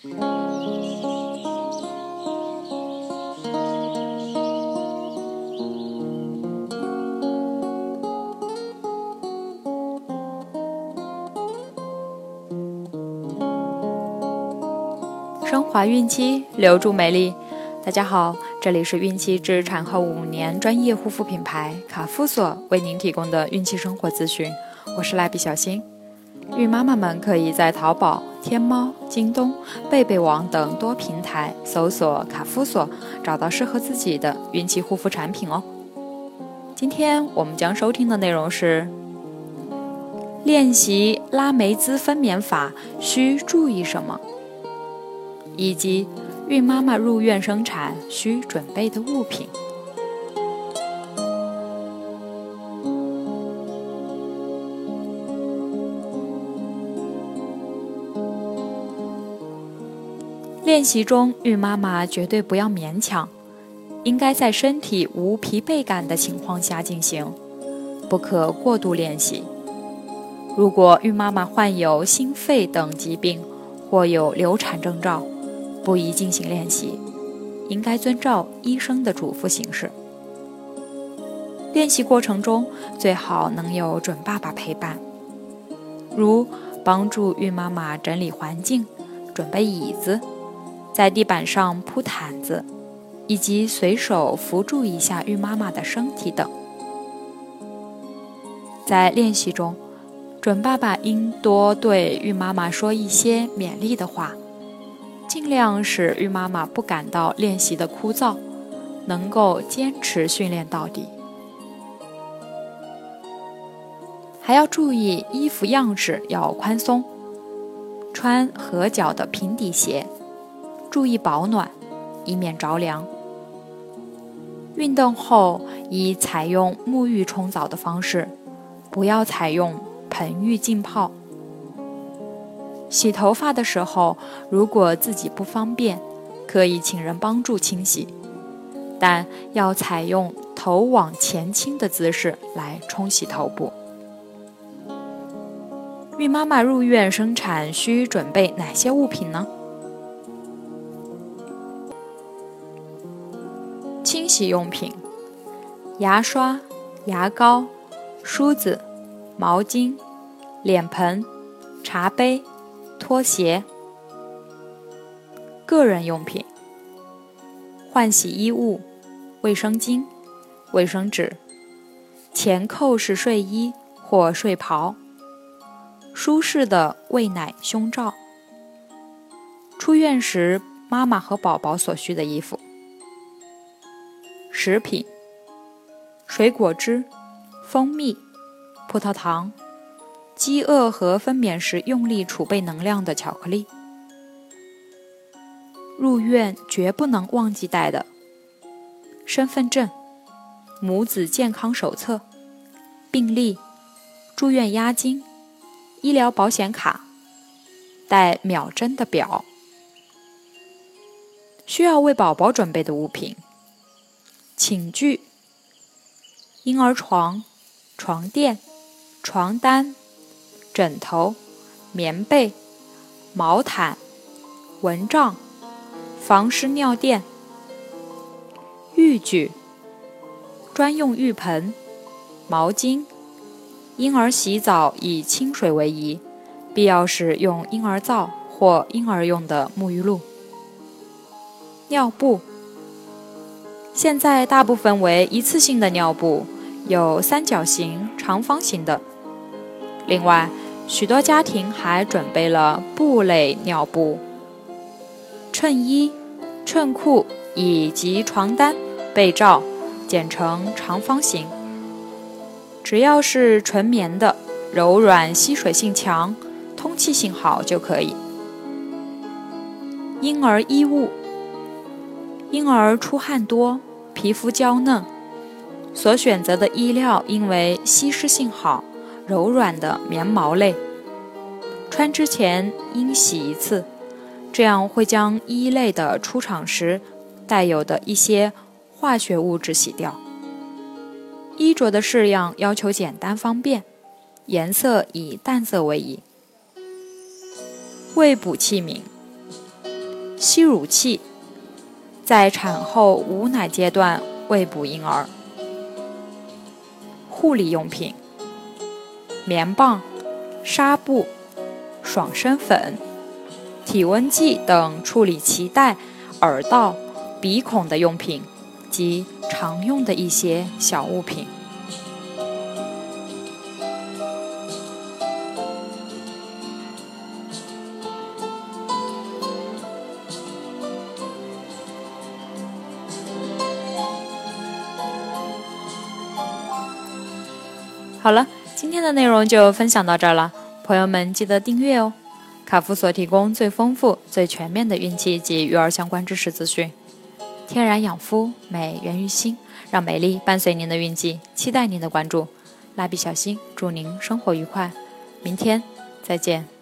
升华孕期，留住美丽。大家好，这里是孕期至产后五年专业护肤品牌卡夫索为您提供的孕期生活咨询。我是蜡笔小新。孕妈妈们可以在淘宝、天猫、京东、贝贝网等多平台搜索卡夫索，找到适合自己的孕期护肤产品哦。今天我们将收听的内容是练习拉梅兹分娩法需注意什么。以及孕妈妈入院生产需准备的物品。练习中，孕妈妈绝对不要勉强，应该在身体无疲惫感的情况下进行，不可过度练习。如果孕妈妈患有心肺等疾病或有流产征兆，不宜进行练习，应该遵照医生的嘱咐行事。练习过程中最好能有准爸爸陪伴，如帮助孕妈妈整理环境、准备椅子，在地板上铺毯子，以及随手扶住一下孕妈妈的身体等。在练习中，准爸爸应多对孕妈妈说一些勉励的话。尽量使孕妈妈不感到练习的枯燥，能够坚持训练到底。还要注意衣服样式要宽松，穿合脚的平底鞋，注意保暖，以免着凉。运动后宜采用沐浴冲澡的方式，不要采用盆浴浸泡。洗头发的时候，如果自己不方便，可以请人帮助清洗，但要采用头往前倾的姿势来冲洗头部。孕妈妈入院生产需准备哪些物品呢？洗用品：牙刷、牙膏、梳子、毛巾、脸盆、茶杯。拖鞋、个人用品、换洗衣物、卫生巾、卫生纸、前扣式睡衣或睡袍、舒适的喂奶胸罩、出院时妈妈和宝宝所需的衣服、食品、水果汁、蜂蜜、葡萄糖。饥饿和分娩时用力储备能量的巧克力。入院绝不能忘记带的：身份证、母子健康手册、病历、住院押金、医疗保险卡、带秒针的表。需要为宝宝准备的物品：寝具、婴儿床、床垫、床单。枕头、棉被、毛毯、蚊帐、防湿尿垫、浴具、专用浴盆、毛巾。婴儿洗澡以清水为宜，必要时用婴儿皂或婴儿用的沐浴露。尿布，现在大部分为一次性的尿布，有三角形、长方形的。另外。许多家庭还准备了布类尿布、衬衣、衬裤以及床单、被罩，剪成长方形。只要是纯棉的、柔软、吸水性强、通气性好就可以。婴儿衣物，婴儿出汗多，皮肤娇嫩，所选择的衣料应为吸湿性好。柔软的棉毛类，穿之前应洗一次，这样会将衣类的出厂时带有的一些化学物质洗掉。衣着的式样要求简单方便，颜色以淡色为宜。喂哺器皿：吸乳器，在产后无奶阶段喂哺婴儿。护理用品：棉棒、纱布、爽身粉、体温计等处理脐带、耳道、鼻孔的用品及常用的一些小物品。好了，今天的内容就分享到这儿了，朋友们记得订阅哦。卡夫所提供最丰富、最全面的孕期及育儿相关知识资讯。天然养肤，美源于心，让美丽伴随您的孕期，期待您的关注。蜡笔小新，祝您生活愉快，明天再见。